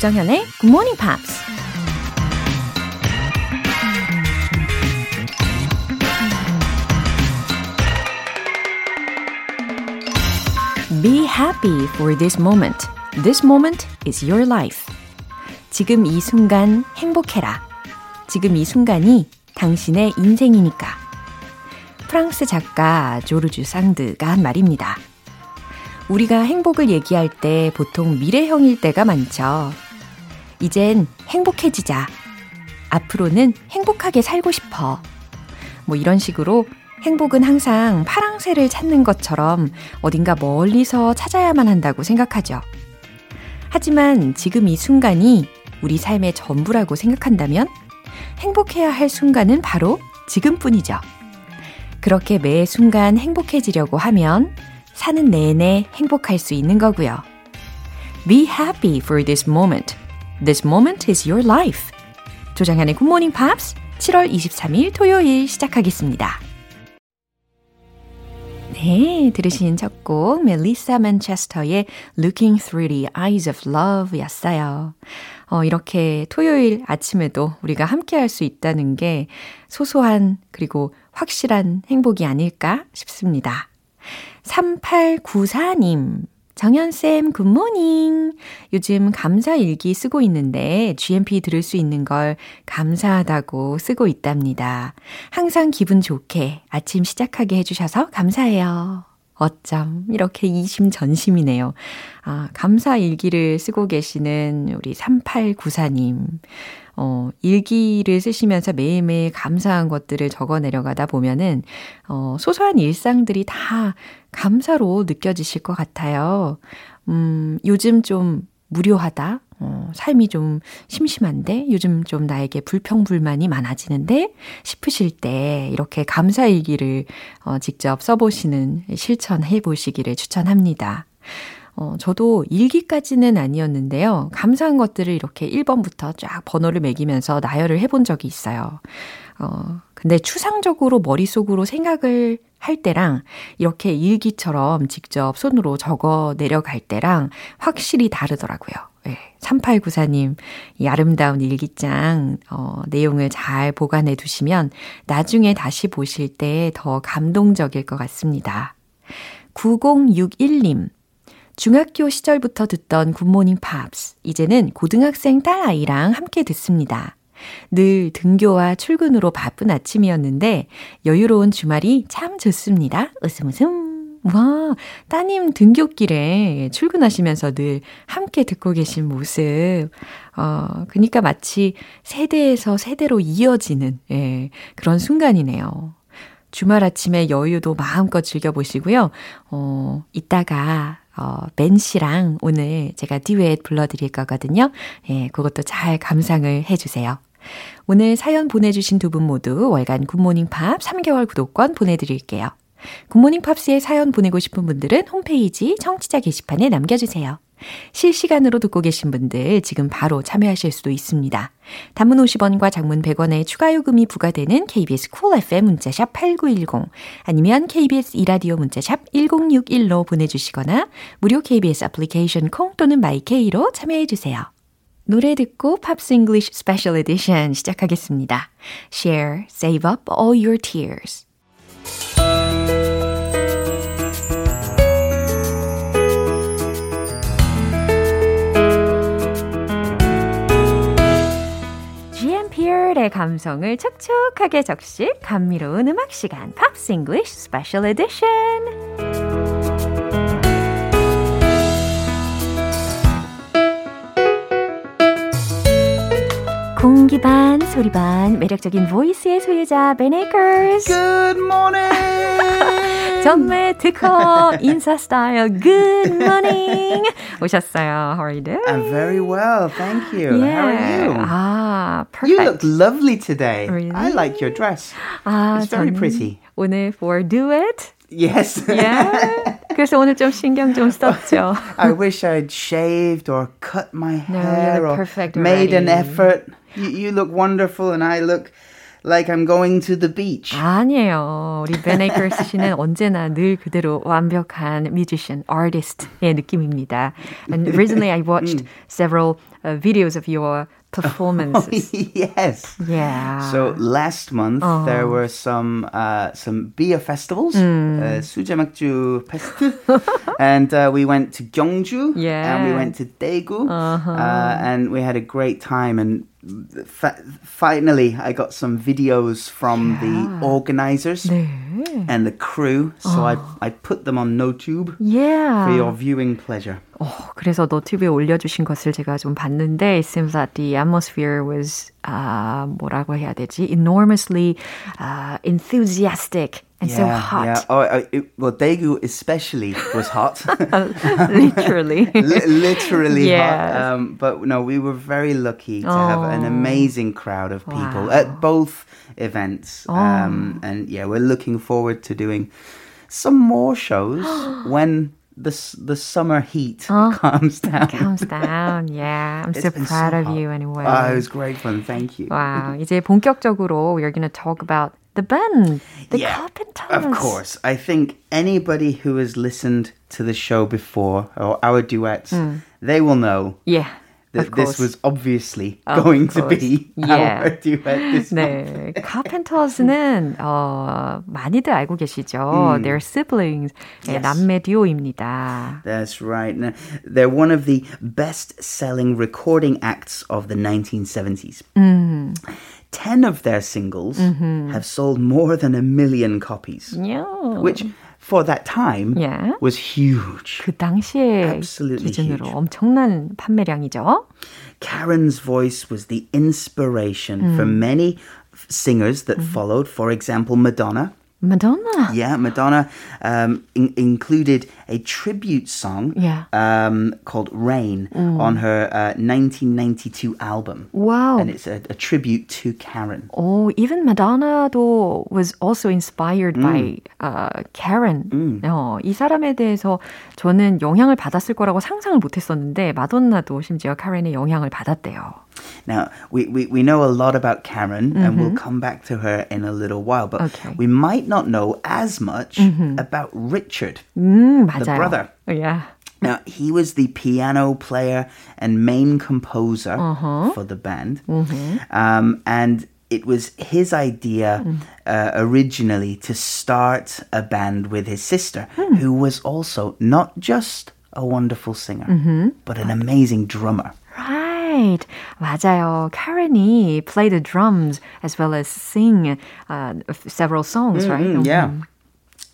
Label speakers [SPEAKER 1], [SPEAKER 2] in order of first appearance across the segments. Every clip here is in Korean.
[SPEAKER 1] 조장현의 Good Morning Pops. Be happy for this moment. This moment is your life. 지금 이 순간 행복해라. 지금 이 순간이 당신의 인생이니까. 프랑스 작가 조르주 상드가 한 말입니다. 우리가 행복을 얘기할 때 보통 미래형일 때가 많죠. 이젠 행복해지자. 앞으로는 행복하게 살고 싶어. 뭐 이런 식으로 행복은 항상 파랑새를 찾는 것처럼 어딘가 멀리서 찾아야만 한다고 생각하죠. 하지만 지금 이 순간이 우리 삶의 전부라고 생각한다면 행복해야 할 순간은 바로 지금뿐이죠. 그렇게 매 순간 행복해지려고 하면 사는 내내 행복할 수 있는 거고요. Be happy for this moment. This moment is your life. 조장현의 Good Morning Pops 7월 23일 토요일 시작하겠습니다. 네, 들으신 첫 곡, 멜리사 맨체스터의 Looking Through the Eyes of Love 였어요. 어, 이렇게 토요일 아침에도 우리가 함께 할 수 있다는 게 소소한 그리고 확실한 행복이 아닐까 싶습니다. 3894님 정현쌤, 굿모닝. 요즘 감사 일기 쓰고 있는데 GMP 들을 수 있는 걸 감사하다고 쓰고 있답니다. 항상 기분 좋게 아침 시작하게 해주셔서 감사해요. 어쩜 이렇게 이심전심이네요. 아, 감사 일기를 쓰고 계시는 우리 3894님. 어, 일기를 쓰시면서 매일매일 감사한 것들을 적어 내려가다 보면은, 어, 소소한 일상들이 다 감사로 느껴지실 것 같아요. 음, 요즘 좀 무료하다? 어, 삶이 좀 심심한데 요즘 좀 나에게 불평불만이 많아지는데 싶으실 때 이렇게 감사일기를 어, 직접 써보시는 실천해 보시기를 추천합니다. 어, 저도 일기까지는 아니었는데요. 감사한 것들을 이렇게 1번부터 쫙 번호를 매기면서 나열을 해본 적이 있어요. 어, 근데 추상적으로 머릿속으로 생각을 할 때랑 이렇게 일기처럼 직접 손으로 적어 내려갈 때랑 확실히 다르더라고요. 예. 3894님, 이 아름다운 일기장, 어, 내용을 잘 보관해 두시면 나중에 다시 보실 때 더 감동적일 것 같습니다. 9061님, 중학교 시절부터 듣던 굿모닝 팝스. 이제는 고등학생 딸아이랑 함께 듣습니다. 늘 등교와 출근으로 바쁜 아침이었는데 여유로운 주말이 참 좋습니다. 웃음 웃음. 와, 따님 등굣길에 출근하시면서 늘 함께 듣고 계신 모습. 어, 그니까 마치 세대에서 세대로 이어지는, 예, 그런 순간이네요. 주말 아침에 여유도 마음껏 즐겨보시고요. 어, 이따가, 어, 맨 씨랑 오늘 제가 듀엣 불러드릴 거거든요. 예, 그것도 잘 감상을 해주세요. 오늘 사연 보내주신 두 분 모두 월간 굿모닝 팝 3개월 구독권 보내드릴게요. 굿모닝 팝스의 사연 보내고 싶은 분들은 홈페이지 청취자 게시판에 남겨주세요. 실시간으로 듣고 계신 분들 지금 바로 참여하실 수도 있습니다. 단문 50원과 장문 100원의 추가 요금이 부과되는 KBS 콜 cool FM 문자샵 8910 아니면 KBS 이라디오 문자샵 1061로 보내주시거나 무료 KBS 애플리케이션 콩 또는 마이케이로 참여해주세요. 노래 듣고 팝스 잉글리쉬 스페셜 에디션 시작하겠습니다. Share, save up all your tears. 감성을 촉촉하게 적실 감미로운 음악 시간 팝스 잉글리쉬 스페셜 에디션 공기 반 소리 반 매력적인 보이스의 소유자 벤 에이커스 Good
[SPEAKER 2] morning
[SPEAKER 1] 전매 특허 인사 스타일 good morning 오셨어요. How are you
[SPEAKER 2] doing? I'm very well, thank you. Yeah. How are you?
[SPEAKER 1] Ah, perfect.
[SPEAKER 2] You look lovely today. Really? I like your dress. Ah, It's very pretty.
[SPEAKER 1] 오늘 for duet. Yes. yeah. 그래서 오늘 좀
[SPEAKER 2] 신경 좀
[SPEAKER 1] 썼죠.
[SPEAKER 2] I wish I'd shaved or cut my no, hair or made an effort. You, you look wonderful and I look like I'm going to the beach.
[SPEAKER 1] 아니에요. 우리 벤 에이커스 씨는 언제나 늘 그대로 완벽한 뮤지션, 아티스트의 느낌입니다. And recently I watched several uh, videos of your performances.
[SPEAKER 2] Oh, yes.
[SPEAKER 1] Yeah.
[SPEAKER 2] So last month oh. there were some uh, some beer festivals, uh, mm. uh, Sujemakju Fest, and uh, we went to Gyeongju. Yeah. And we went to Daegu, uh-huh. uh, and we had a great time. And fa- finally, I got some videos from yeah. the organizers 네. and the crew, so oh. I I put them on NoTube. Yeah. For your viewing pleasure.
[SPEAKER 1] 어, 그래서 너튜브에 올려주신 것을 제가 좀 봤는데 it seems that the atmosphere was 아 uh, 뭐라고 해야 되지 enormously uh, enthusiastic and yeah, so hot. Yeah.
[SPEAKER 2] Oh, uh, it, well, Daegu especially was hot.
[SPEAKER 1] literally.
[SPEAKER 2] L- literally yes. hot. Um, but no, we were very lucky to oh. have an oh. amazing crowd of people wow. at both events. Oh. Um, and yeah, we're looking forward to doing some more shows when the the summer heat oh, calms down.
[SPEAKER 1] Calms down. Yeah, I'm so proud so of you anyway.
[SPEAKER 2] Oh, it was great fun. Thank you.
[SPEAKER 1] Wow. 이제 본격적으로 we're going to talk about the band, the yeah, carpenters.
[SPEAKER 2] Of course. I think anybody who has listened to the show before or our duets, mm. they will know.
[SPEAKER 1] Yeah
[SPEAKER 2] that
[SPEAKER 1] this
[SPEAKER 2] was obviously of going course. to be yeah. our duet this 네,
[SPEAKER 1] Carpenters는 어, 많이들 알고 계시죠. Mm. They're siblings, yes. 남매 듀오입니다.
[SPEAKER 2] That's right. Now, they're one of the best-selling recording acts of the 1970s. Mm. 10 of their singles mm-hmm. have sold more than a million copies. Yeah. Which for that time yeah. was huge.
[SPEAKER 1] 그 당시에 Absolutely 기준으로 huge. 엄청난 판매량이죠.
[SPEAKER 2] Karen's voice was the inspiration mm. for many singers that mm. followed. For example, Madonna.
[SPEAKER 1] Madonna.
[SPEAKER 2] Yeah, Madonna um, in- included a tribute song yeah. um, called Rain mm. on her uh, 1992 album.
[SPEAKER 1] Wow.
[SPEAKER 2] And it's a, a, tribute to Karen.
[SPEAKER 1] Oh, even Madonna though was also inspired mm. by uh, Karen. Mm. 어, 이 사람에 대해서 저는 영향을 받았을 거라고 상상을 못 했었는데 마돈나도 심지어 카렌의 영향을 받았대요.
[SPEAKER 2] Now, we, we, we know a lot about Karen, mm-hmm. and we'll mm-hmm. come back to her in a little while, but okay. we might not know as much mm-hmm. about Richard, mm, the brother. Oh, yeah. Now, he was the piano player and main composer uh-huh. for the band. Mm-hmm. Um, and it was his idea mm. uh, originally to start a band with his sister, mm. who was also not just a wonderful singer, mm-hmm. but an amazing drummer.
[SPEAKER 1] Right right. 맞아요. Karen이 played the drums as well as sing uh, several songs, mm-hmm, right?
[SPEAKER 2] Yeah. Mm-hmm.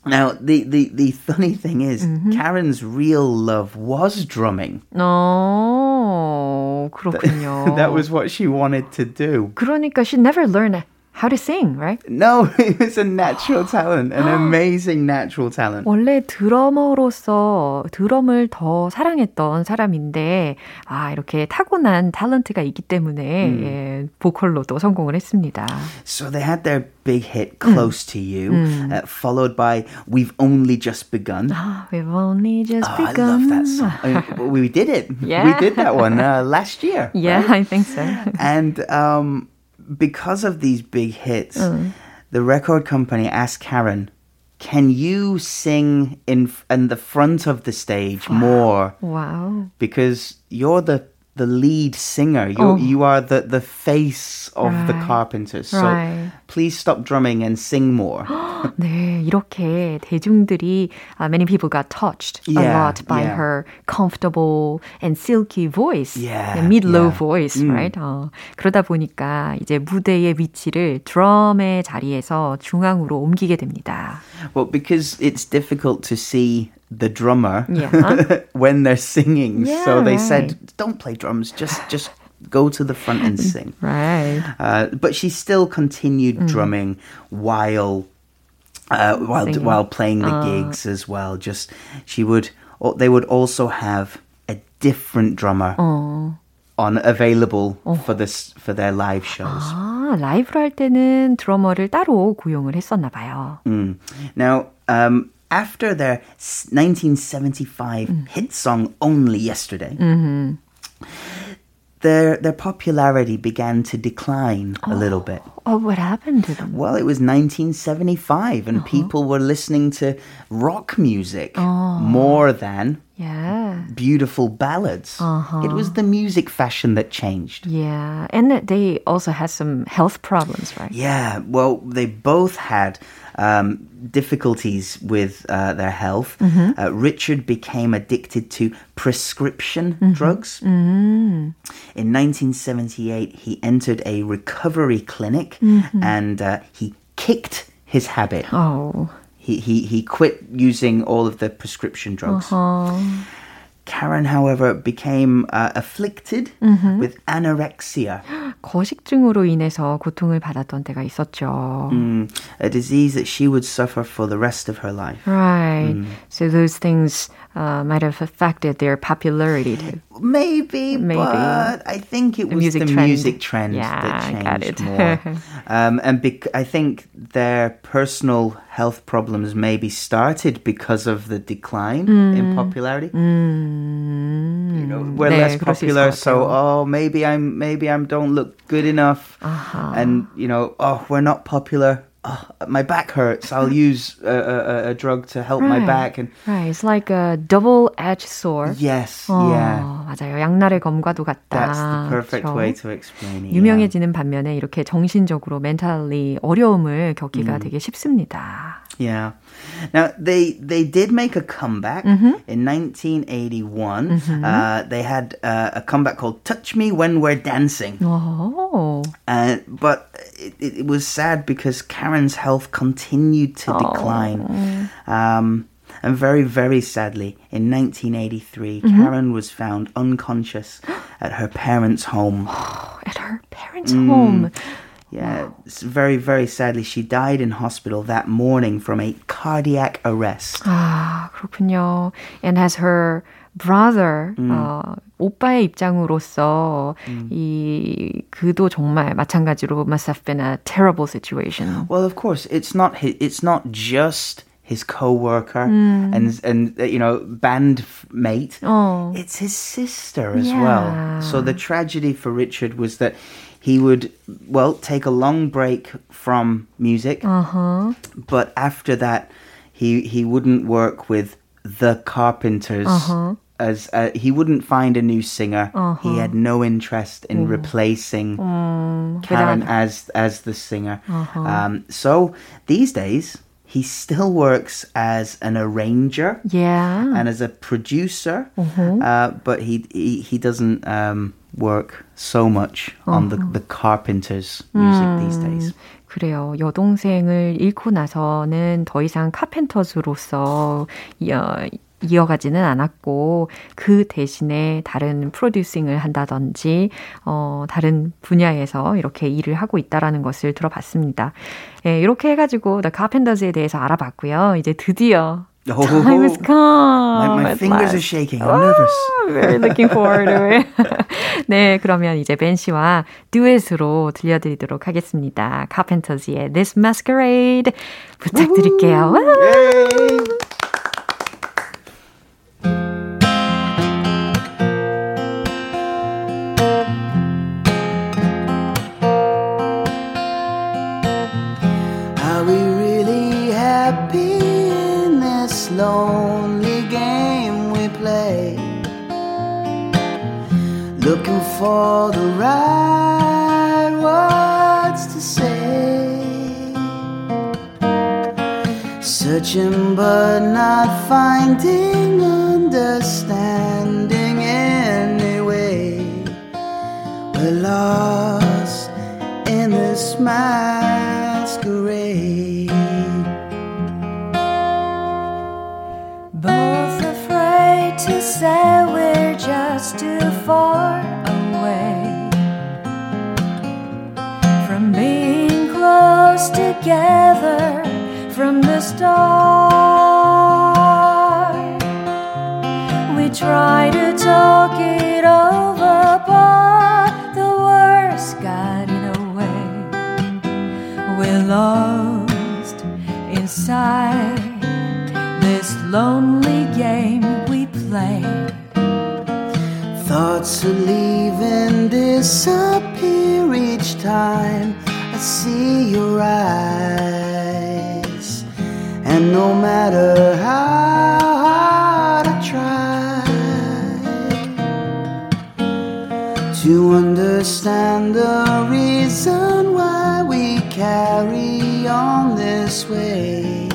[SPEAKER 2] Now, the, the, the funny thing is, mm-hmm. Karen's real love was drumming.
[SPEAKER 1] No, oh, 그렇군요. That,
[SPEAKER 2] that was what she wanted to do.
[SPEAKER 1] 그러니까 she never learned how to sing, right?
[SPEAKER 2] No, it's a natural talent, an amazing natural talent.
[SPEAKER 1] 원래 드러머로서 드럼을 더 사랑했던 사람인데 아 이렇게 타고난 탤런트가 있기 때문에 mm. 예, 보컬로도 성공을 했습니다.
[SPEAKER 2] So they had their big hit "Close mm. to You," mm. uh, followed by "We've Only Just Begun."
[SPEAKER 1] we've only just oh, begun. I love that song.
[SPEAKER 2] I mean, we did it. Yeah. we did that one uh, last year.
[SPEAKER 1] Yeah, right? I think so.
[SPEAKER 2] And um, because of these big hits, mm. the record company asked Karen, "Can you sing in in the front of the stage wow. more?
[SPEAKER 1] Wow!
[SPEAKER 2] Because you're the the lead singer. You oh. you are the the face of right. the Carpenters. So right. please stop drumming and sing more.
[SPEAKER 1] 네, 이렇게 대중들이 uh, many people got touched yeah, a lot by yeah. her comfortable and silky voice,
[SPEAKER 2] yeah,
[SPEAKER 1] mid low voice, mm. right? 어, 그러다 보니까 이제 무대의 위치를 드럼의 자리에서 중앙으로 옮기게 됩니다.
[SPEAKER 2] Well, because it's difficult to see the drummer yeah. when they're singing. Yeah, so they right. said, "Don't play drums. Just just go to the front and sing."
[SPEAKER 1] right.
[SPEAKER 2] Uh, but she still continued mm. drumming while uh, while singing. while playing the uh. gigs as well. Just she would. They would also have a different drummer. on available oh. for this for their live shows. Ah,
[SPEAKER 1] 라이브를 할 때는 드러머를 따로 했었나 봐요. Mm.
[SPEAKER 2] Now, um, after their 1975 mm. hit song Only Yesterday. Mm-hmm. Their, their popularity began to decline oh. a little bit.
[SPEAKER 1] Oh, what happened to them?
[SPEAKER 2] Well, it was 1975, and uh-huh. people were listening to rock music oh. more than yeah. beautiful ballads. Uh-huh. It was the music fashion that changed.
[SPEAKER 1] Yeah, and they also had some health problems, right?
[SPEAKER 2] Yeah, well, they both had um, difficulties with uh, their health. Mm-hmm. Uh, Richard became addicted to prescription mm-hmm. drugs. Mm-hmm. In 1978, he entered a recovery clinic mm-hmm. and uh, he kicked his habit. Oh he, he, he quit using all of the prescription drugs. Uh-huh. Karen, however, became uh, afflicted mm-hmm. with anorexia.
[SPEAKER 1] 거식증으로 인해서 고통을 받았던 때가 있었죠. Mm,
[SPEAKER 2] a disease that she would suffer for the rest of her life.
[SPEAKER 1] Right. Mm. So those things uh, might have affected their popularity too.
[SPEAKER 2] Maybe, Maybe. but I think it the was music the trend. music trend yeah, that changed more. um, and bec- I think their personal health problems maybe started because of the decline mm. in popularity. Mm. You know, we're 네, less popular, so oh, maybe I'm maybe I'm don't look good enough, uh-huh. and you know, oh, we're not popular oh, my back hurts. I'll use a, a, a drug to help right. my back. And
[SPEAKER 1] right, it's like a double-edged sword.
[SPEAKER 2] Yes, 어, oh, yeah.
[SPEAKER 1] 맞아요. 양날의 검과도 같다.
[SPEAKER 2] That's the perfect 그렇죠? way to explain it.
[SPEAKER 1] 유명해지는 yeah. 반면에 이렇게 정신적으로 mentally 어려움을 겪기가 mm. 되게 쉽습니다.
[SPEAKER 2] Yeah. Now they they did make a comeback mm-hmm. in 1981. Mm-hmm. Uh, they had uh, a comeback called "Touch Me When We're Dancing," oh. Uh, but it, it, was sad because Karen's health continued to decline. Um, and very, very sadly, in 1983, mm-hmm. Karen was found unconscious at her parents' home.
[SPEAKER 1] Oh, at her parents' mm. home?
[SPEAKER 2] Yeah, very, very sadly, she died in hospital that morning from a cardiac arrest.
[SPEAKER 1] Ah, 그렇군요. And has her brother, 음. 어, 오빠의 입장으로서 음. 이 그도 정말 마찬가지로 must have been a terrible situation.
[SPEAKER 2] Well, of course, it's not his, it's not just his co-worker mm. and and uh, you know band mate. Oh. It's his sister as yeah. well. So the tragedy for Richard was that he would well take a long break from music, uh-huh. but after that, he he wouldn't work with the Carpenters. Uh-huh as uh, he wouldn't find a new singer. Uh-huh. He had no interest in uh-huh. replacing uh-huh. Karen as as the singer. Uh-huh. Um, so these days he still works as an arranger, yeah, and as a producer, mm-hmm. uh, but he he, he doesn't. Um, work
[SPEAKER 1] so much on the, uh-huh. the carpenters music these hmm. days. 그래요. 여동생을 잃고 나서는 더 이상 카펜터즈로서 이어가지는 않았고 그 대신에 다른 프로듀싱을 한다든지 어 다른 분야에서 이렇게 일을 하고 있다라는 것을 들어봤습니다. 예, 이렇게 해 가지고 더 카펜터즈에 대해서 알아봤고요. 이제 드디어 Oh, time has come. My,
[SPEAKER 2] my fingers are shaking. I'm nervous. 아,
[SPEAKER 1] very looking forward to it. 네, 그러면 이제 벤 씨와 듀엣으로 들려드리도록 하겠습니다. 카펜터즈의 This Masquerade 부탁드릴게요.
[SPEAKER 3] finding understanding anyway. We're lost in this masquerade. Both afraid to say we're just too far away from being close together from the start. try to talk it over, but the words got in the way. We're lost inside this lonely game we play. Thoughts are leaving, disappear each time I see your eyes, and no matter understand the reason why we carry on this way.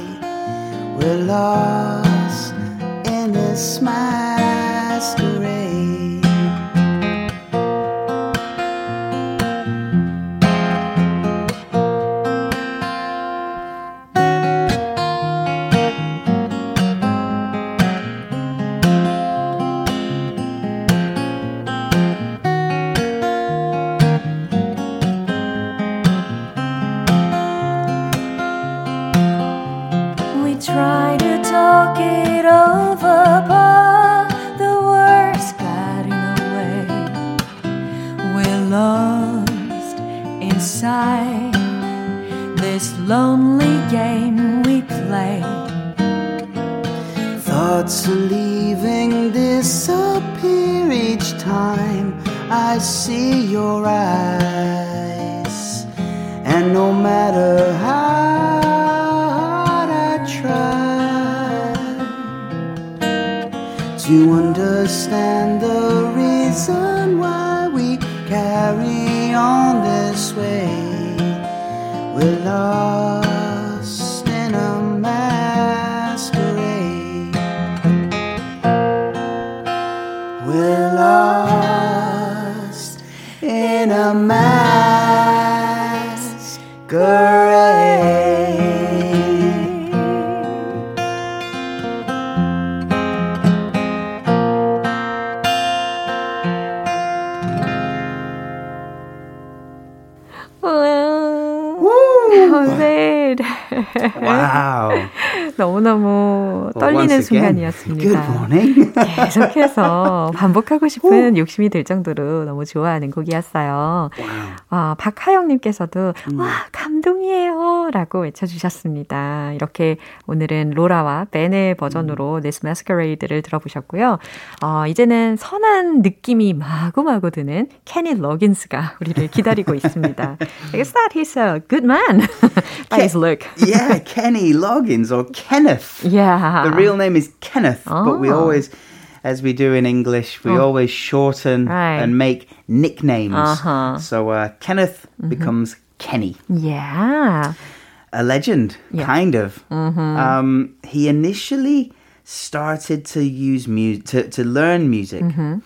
[SPEAKER 3] We're lost in this smile. Do you understand the reason why we carry on this way. We're lost.
[SPEAKER 1] 힐링되는
[SPEAKER 2] 순간이었습니다.
[SPEAKER 1] 계속해서 반복하고 싶은 오. 욕심이 들 정도로 너무 좋아하는 곡이었어요. 와, 어, 아, 박하영님께서도 음. 와 감동이에요라고 외쳐주셨습니다. 이렇게 오늘은 로라와 벤의 버전으로 음. This m a s q 를 들어보셨고요. 어, 이제는 선한 느낌이 마구마구 드는 케니
[SPEAKER 2] 러긴스가 우리를 기다리고 있습니다.
[SPEAKER 1] It's not he's a uh, good man. By his look. yeah,
[SPEAKER 2] Kenny Loggins or Kenneth. Yeah. The real real name is Kenneth, oh. but we ah. always, as we do in English, we oh. always shorten right. and make nicknames. Uh-huh. So uh, Kenneth mm-hmm. becomes Kenny.
[SPEAKER 1] Yeah.
[SPEAKER 2] A legend, yeah. kind of. Mm-hmm. Um, he initially started to use music to, to learn music mm-hmm.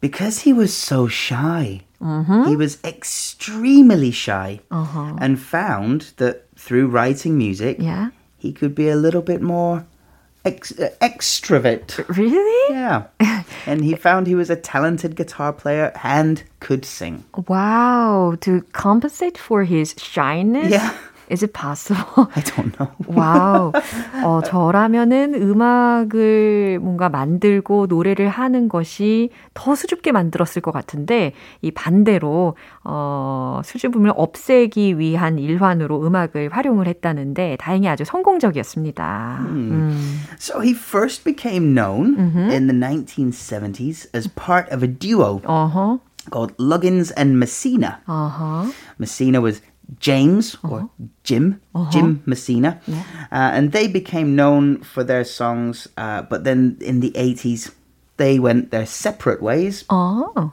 [SPEAKER 2] because he was so shy. Mm-hmm. He was extremely shy uh-huh. and found that through writing music, yeah. he could be a little bit more ex- extrovert.
[SPEAKER 1] Really?
[SPEAKER 2] Yeah. and he found he was a talented guitar player and could sing.
[SPEAKER 1] Wow, to compensate for his shyness? Yeah. Is it possible?
[SPEAKER 2] I don't know.
[SPEAKER 1] 와우. 어, 저라면은 음악을 뭔가 만들고 노래를 하는 것이 더 수줍게 만들었을 것 같은데 이 반대로 어, 수줍음을 없애기 위한 일환으로 음악을 활용을 했다는데 다행히 아주 성공적이었습니다. 음.
[SPEAKER 2] So he first became known mm-hmm. in the 1970s as part of a duo. Uh-huh. called Luggins and Messina. Uh-huh. Messina was James uh-huh. or Jim, uh-huh. Jim Messina, yeah. uh, and they became known for their songs. Uh, but then in the eighties, they went their separate ways. Oh.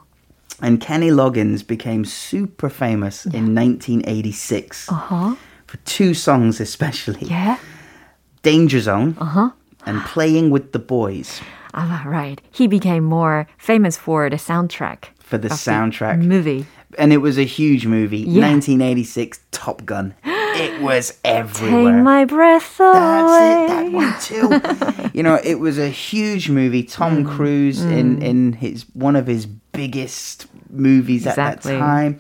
[SPEAKER 2] And Kenny Loggins became super famous yeah. in 1986 uh-huh. for two songs, especially.
[SPEAKER 1] Yeah.
[SPEAKER 2] Danger Zone uh-huh. and Playing with the Boys.
[SPEAKER 1] Ah, right. He became more famous for the soundtrack.
[SPEAKER 2] For the soundtrack.
[SPEAKER 1] The movie
[SPEAKER 2] and it was a huge movie. Yeah. 1986 Top Gun. It was everywhere.
[SPEAKER 1] Take my breath away.
[SPEAKER 2] That's it. That one too. you know, it was a huge movie. Tom mm. Cruise mm. in in his one of his biggest movies exactly. at that time.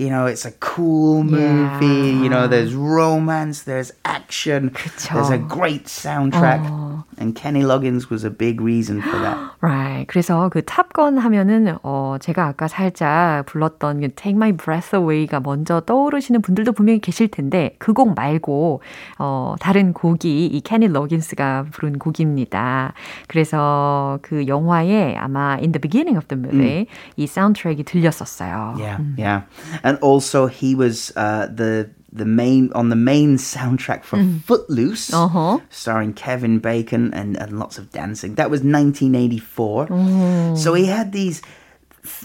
[SPEAKER 2] you know, it's a cool movie. Yeah. You know, there's romance, there's action, 그쵸. there's a great soundtrack. 어. And Kenny Loggins was a big reason for that.
[SPEAKER 1] right. 그래서 그 탑건 하면은 어 제가 아까 살짝 불렀던 Take My Breath Away가 먼저 떠오르시는 분들도 분명히 계실 텐데 그 곡 말고 어 다른 곡이 이 케니 러긴스가 부른 곡입니다. 그래서 그 영화에 아마 In the Beginning of the Movie 음. 이 사운드트랙이 들렸었어요. Yeah.
[SPEAKER 2] 음. Yeah.
[SPEAKER 1] and
[SPEAKER 2] also he was uh, the the main on the main soundtrack for mm. Footloose, uh-huh. starring Kevin Bacon and, and lots of dancing. That was 1984. Mm. So he had these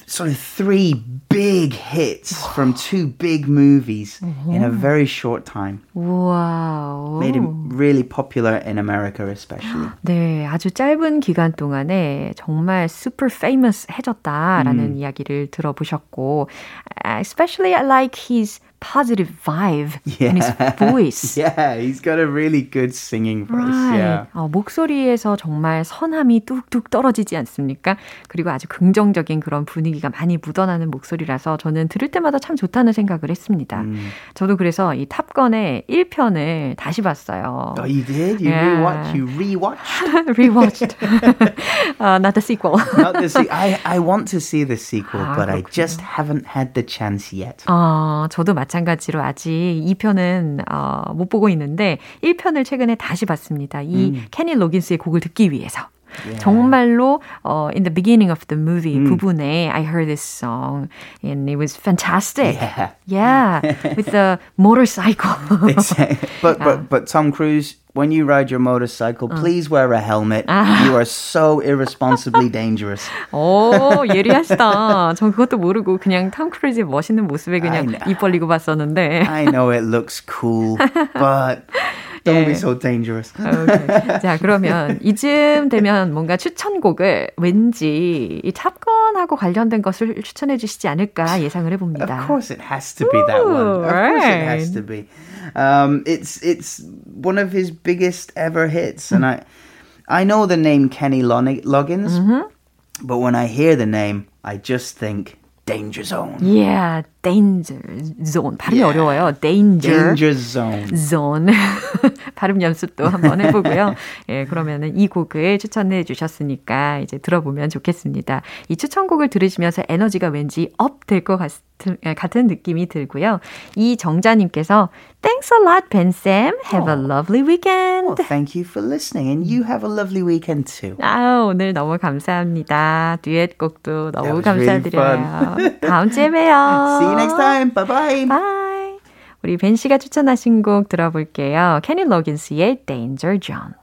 [SPEAKER 2] sort of three big hits wow. from two big movies mm-hmm. in a very short time.
[SPEAKER 1] Wow.
[SPEAKER 2] Made him really popular in America especially.
[SPEAKER 1] 네, 아주 짧은 기간 동안에 정말 super famous 해졌다라는 mm. 이야기를 들어보셨고 especially I like his positive vibe yeah. in his voice.
[SPEAKER 2] Yeah, he's got a really good singing voice. Right. Yeah. 어,
[SPEAKER 1] 목소리에서 정말 선함이 뚝뚝 떨어지지 않습니까? 그리고 아주 긍정적인 그런 분위기가 많이 묻어나는 목소리라서 저는 들을 때마다 참 좋다는 생각을 했습니다. 음. 저도 그래서 이 탑건의 1편을 다시 봤어요.
[SPEAKER 2] Oh, you did? You yeah. rewatched? You rewatched?
[SPEAKER 1] rewatched.
[SPEAKER 2] uh,
[SPEAKER 1] not
[SPEAKER 2] the
[SPEAKER 1] sequel. not
[SPEAKER 2] the se- I, I want to see the sequel, 아, but 그렇군요. I just haven't had the chance yet.
[SPEAKER 1] 어, 저도 마찬가지로 마찬가지로 아직 2편은 어, 못 보고 있는데 1편을 최근에 다시 봤습니다. 이 음. 케니 로긴스의 곡을 듣기 위해서. Yeah. 정말로 어, in the beginning of the movie 음. 부분에 I heard this song and it was fantastic. Yeah, yeah with the motorcycle. exactly.
[SPEAKER 2] But but but Tom Cruise when you ride your motorcycle, 어. please wear a helmet. 아. You are so irresponsibly dangerous.
[SPEAKER 1] 오, 예리하시다. 전 그것도 모르고 그냥 탐 크루즈의 멋있는 모습에 그냥 입 벌리고 봤었는데. I
[SPEAKER 2] know it looks cool, but Don't be so dangerous. okay.
[SPEAKER 1] 자, 그러면 이쯤 되면 뭔가 추천곡을 왠지 이 탑건하고 관련된 것을 추천해 주시지 않을까 예상을 해봅니다.
[SPEAKER 2] Of course it has to be that one. Of course it has to be. Um, it's it's one of his biggest ever hits, and hmm. I I know the name Kenny Loggins, mm-hmm. but when I hear the name, I just think Danger Zone.
[SPEAKER 1] Yeah, danger zone. 발음이 yeah. 어려워요. danger,
[SPEAKER 2] danger zone.
[SPEAKER 1] zone. 발음 연습도 한번 해보고요. 예, 그러면은 이 곡을 추천해 주셨으니까 이제 들어보면 좋겠습니다. 이 추천곡을 들으시면서 에너지가 왠지 업될것 같은 느낌이 들고요. 이 정자님께서 Thanks a lot, Ben Sam. Have oh. a lovely weekend. Well,
[SPEAKER 2] thank you for listening, and you have a lovely weekend too.
[SPEAKER 1] 아, 오늘 너무 감사합니다. 듀엣곡도 너무 감사드려요. Really 다음 주에
[SPEAKER 2] 봬요. you next time. Bye bye. Bye. 우리 벤 씨가 추천하신 곡 들어볼게요.
[SPEAKER 1] 케니 로긴스의 Danger John.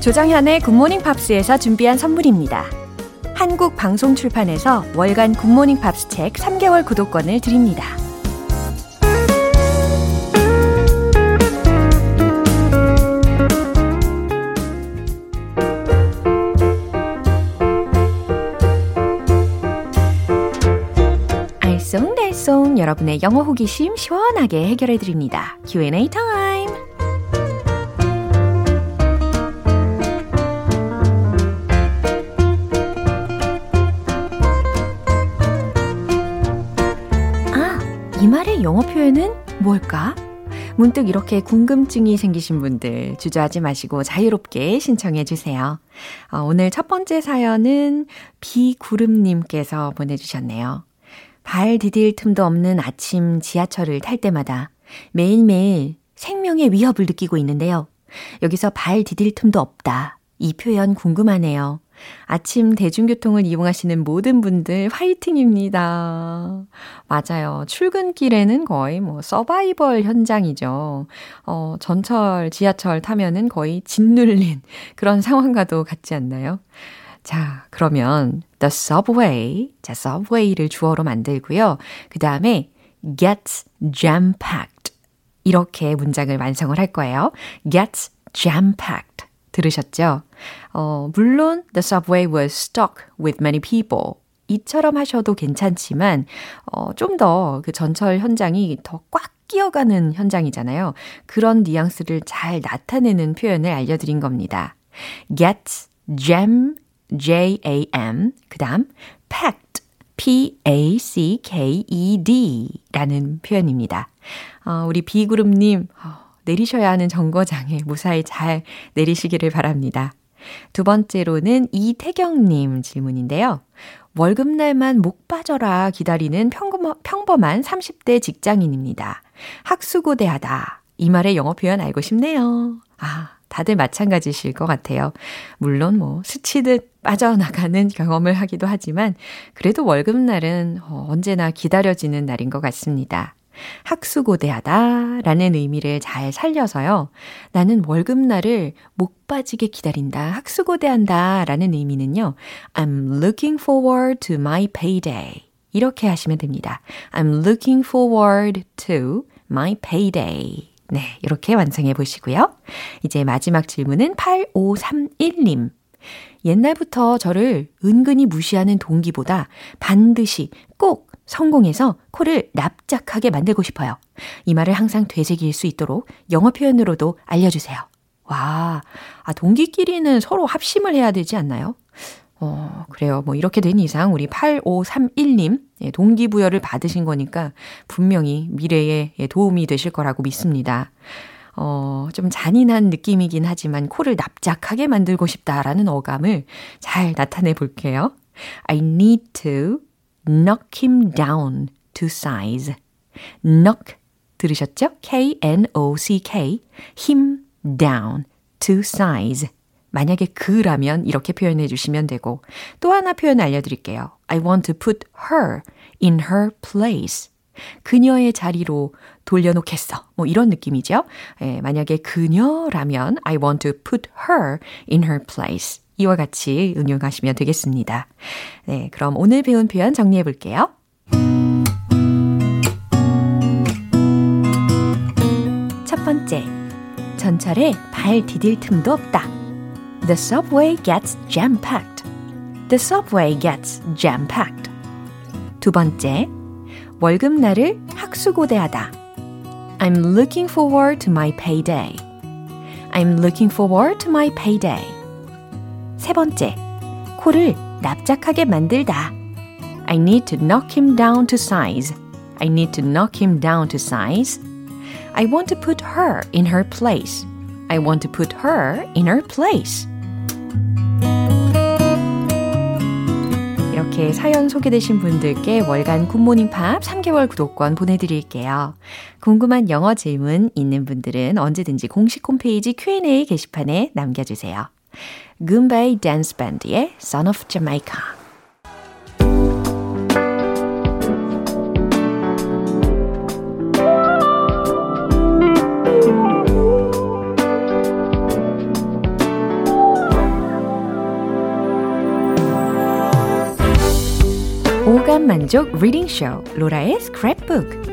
[SPEAKER 1] 조장현의 굿모닝 팝스에서 준비한 선물입니다. 한국 방송 출판에서 월간 굿모닝 팝스 책 3개월 구독권을 드립니다. 송 여러분의 영어 호기심 시원하게 해결해 드립니다. Q&A 타임. 아, 이 말의 영어 표현은 뭘까? 문득 이렇게 궁금증이 생기신 분들 주저하지 마시고 자유롭게 신청해 주세요. 어, 오늘 첫 번째 사연은 비구름님께서 보내주셨네요. 발 디딜 틈도 없는 아침 지하철을 탈 때마다 매일매일 생명의 위협을 느끼고 있는데요. 여기서 발 디딜 틈도 없다. 이 표현 궁금하네요. 아침 대중교통을 이용하시는 모든 분들 화이팅입니다. 맞아요. 출근길에는 거의 뭐 서바이벌 현장이죠. 어, 전철, 지하철 타면은 거의 짓눌린 그런 상황과도 같지 않나요? 자, 그러면 the subway. 자, subway를 주어로 만들고요. 그 다음에 gets jam packed. 이렇게 문장을 완성을 할 거예요. gets jam packed. 들으셨죠? 어, 물론 the subway was stuck with many people. 이처럼 하셔도 괜찮지만 어, 좀 더 그 전철 현장이 더 꽉 끼어가는 현장이잖아요. 그런 뉘앙스를 잘 나타내는 표현을 알려드린 겁니다. gets jam J-A-M, 그 다음 packed, P-A-C-K-E-D 라는 표현입니다. 어, 우리 B그룹님, 어, 내리셔야 하는 정거장에 무사히 잘 내리시기를 바랍니다. 두 번째로는 이태경님 질문인데요. 월급날만 목 빠져라 기다리는 평범, 평범한 30대 직장인입니다. 학수고대하다. 이 말의 영어 표현 알고 싶네요. 아, 다들 마찬가지실 것 같아요. 물론 뭐 스치듯 빠져나가는 경험을 하기도 하지만 그래도 월급날은 어, 언제나 기다려지는 날인 것 같습니다. 학수고대하다 라는 의미를 잘 살려서요. 나는 월급날을 못 빠지게 기다린다, 학수고대한다 라는 의미는요. I'm looking forward to my payday. 이렇게 하시면 됩니다. I'm looking forward to my payday. 네, 이렇게 완성해 보시고요. 이제 마지막 질문은 8531님. 옛날부터 저를 은근히 무시하는 동기보다 반드시 꼭 성공해서 코를 납작하게 만들고 싶어요. 이 말을 항상 되새길 수 있도록 영어 표현으로도 알려주세요. 와, 아, 동기끼리는 서로 합심을 해야 되지 않나요? 어, 그래요. 뭐 이렇게 된 이상 우리 8531님 예, 동기부여를 받으신 거니까 분명히 미래에 예, 도움이 되실 거라고 믿습니다. 어, 좀 잔인한 느낌이긴 하지만 코를 납작하게 만들고 싶다라는 어감을 잘 나타내 볼게요. I need to knock him down to size. knock 들으셨죠? K N O C K him down to size. 만약에 그라면 이렇게 표현해 주시면 되고 또 하나 표현 알려드릴게요. I want to put her in her place. 그녀의 자리로 돌려놓겠어. 뭐 이런 느낌이죠. 예, 만약에 그녀라면 I want to put her in her place. 이와 같이 응용하시면 되겠습니다. 네, 그럼 오늘 배운 표현 정리해 볼게요. 첫 번째, 전철에 발 디딜 틈도 없다. The subway gets jam-packed. The subway gets jam-packed. 두 번째, 월급날을 학수고대하다. I'm looking forward to my payday. I'm looking forward to my payday. 세 번째, 코를 납작하게 만들다. I need to knock him down to size. I need to knock him down to size. I want to put her in her place. I want to put her in her place. 이렇게 사연 소개되신 분들께 월간 굿모닝 팝 3개월 구독권 보내드릴게요. 궁금한 영어 질문 있는 분들은 언제든지 공식 홈페이지 Q&A 게시판에 남겨주세요. 금바이 d b y e d 의 Son of Jamaica. 민족 리딩쇼 로라의 스크랩북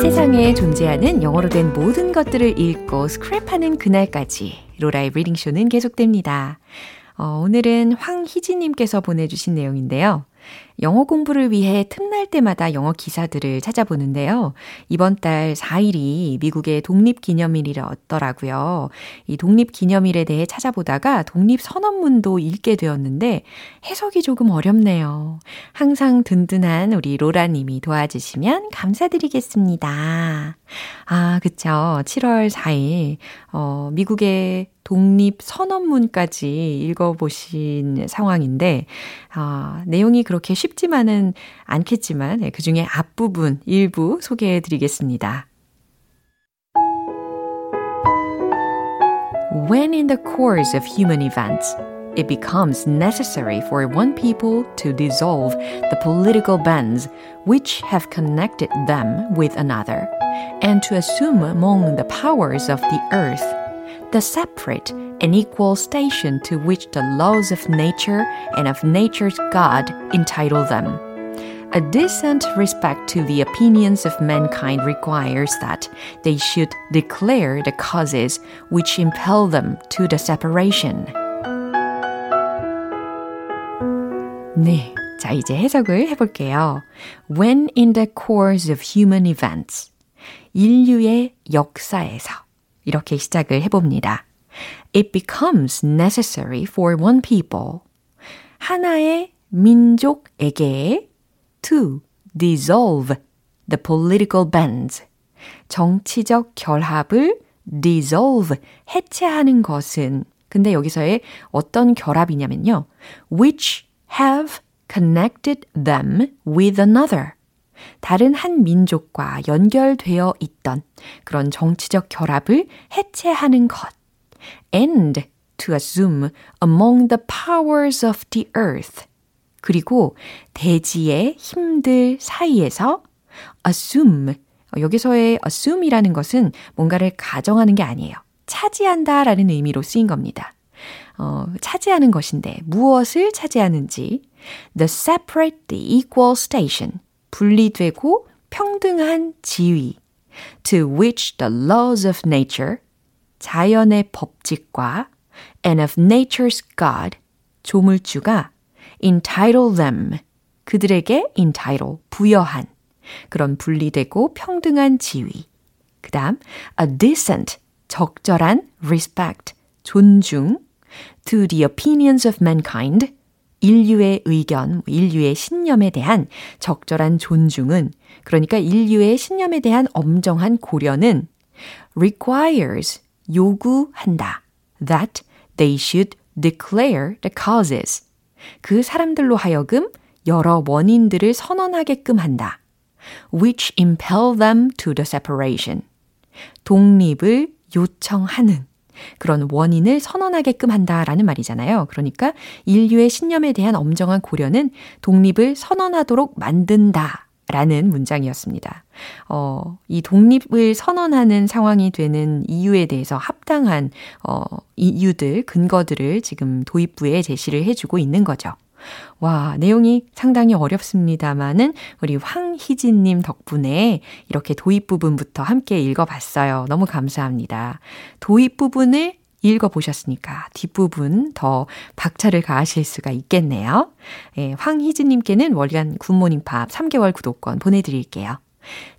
[SPEAKER 1] 세상에 존재하는 영어로 된 모든 것들을 읽고 스크랩하는 그날까지 로라의 리딩쇼는 계속됩니다. 어, 오늘은 황희진님께서 보내주신 내용인데요. 영어 공부를 위해 틈날 때마다 영어 기사들을 찾아보는데요. 이번 달 4일이 미국의 독립기념일이었더라고요. 이 독립기념일에 대해 찾아보다가 독립선언문도 읽게 되었는데 해석이 조금 어렵네요. 항상 든든한 우리 로라님이 도와주시면 감사드리겠습니다. 아, 그쵸. 7월 4일, 어, 미국의 독립선언문까지 읽어보신 상황인데, 아, 내용이 그렇게 쉽 쉽지만은 않겠지만 앞부분 일부 소개해 드리겠습니다. When in the course of human events, it becomes necessary for one people to dissolve the political bands which have connected them with another, and to assume among the powers of the earth the separate and equal station to which the laws of nature and of nature's God entitle them. A decent respect to the opinions of mankind requires that they should declare the causes which impel them to the separation. 네. 자, 이제 해석을 해볼게요. When in the course of human events. 인류의 역사에서. 이렇게 시작을 해봅니다. It becomes necessary for one people. 하나의 민족에게 to dissolve the political bands. 정치적 결합을 dissolve, 해체하는 것은. 근데 여기서의 어떤 결합이냐면요. which have connected them with another. 다른 한 민족과 연결되어 있던 그런 정치적 결합을 해체하는 것. And to assume among the powers of the earth. 그리고 대지의 힘들 사이에서 assume. 여기서의 assume이라는 것은 뭔가를 가정하는 게 아니에요. 차지한다 라는 의미로 쓰인 겁니다. 어, 차지하는 것인데 무엇을 차지하는지 the separate the equal station 분리되고 평등한 지위, to which the laws of nature, 자연의 법칙과 and of nature's God, 조물주가 entitle them, 그들에게 entitle, 부여한 그런 분리되고 평등한 지위. 그 다음, a decent, 적절한 respect, 존중, to the opinions of mankind, 인류의 의견, 뭐 인류의 신념에 대한 적절한 존중은, 그러니까 인류의 신념에 대한 엄정한 고려는 requires, 요구한다. that they should declare the causes. 그 사람들로 하여금 여러 원인들을 선언하게끔 한다. which impel them to the separation. 독립을 요청하는. 그런 원인을 선언하게끔 한다라는 말이잖아요. 그러니까 인류의 신념에 대한 엄정한 고려는 독립을 선언하도록 만든다. 라는 문장이었습니다. 어, 이 독립을 선언하는 상황이 되는 이유에 대해서 합당한, 어, 이유들, 근거들을 지금 도입부에 제시를 해주고 있는 거죠. 와, 내용이 상당히 어렵습니다만은 우리 황희진님 덕분에 이렇게 도입 부분부터 함께 읽어봤어요. 너무 감사합니다. 도입 부분을 읽어보셨으니까 뒷부분 더 박차를 가하실 수가 있겠네요. 예, 황희진님께는 월간 굿모닝팝 3개월 구독권 보내드릴게요.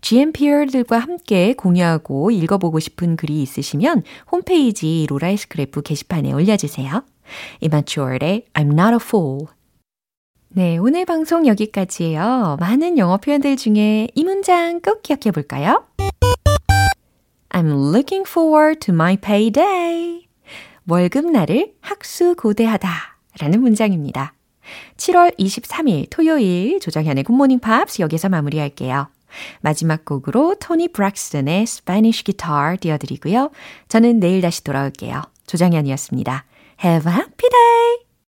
[SPEAKER 1] GMPR들과 함께 공유하고 읽어보고 싶은 글이 있으시면 홈페이지 로라의 스크래프 게시판에 올려주세요. 이마추얼의 I'm not a fool 네, 오늘 방송 여기까지예요. 많은 영어 표현들 중에 이 문장 꼭 기억해 볼까요? I'm looking forward to my payday. 월급날을 학수고대하다 라는 문장입니다. 7월 23일 토요일 조정현의 굿모닝 팝스 여기서 마무리할게요. 마지막 곡으로 토니 브락슨의 스페니쉬 기타 띄워드리고요. 저는 내일 다시 돌아올게요. 조정현이었습니다. Have a happy day!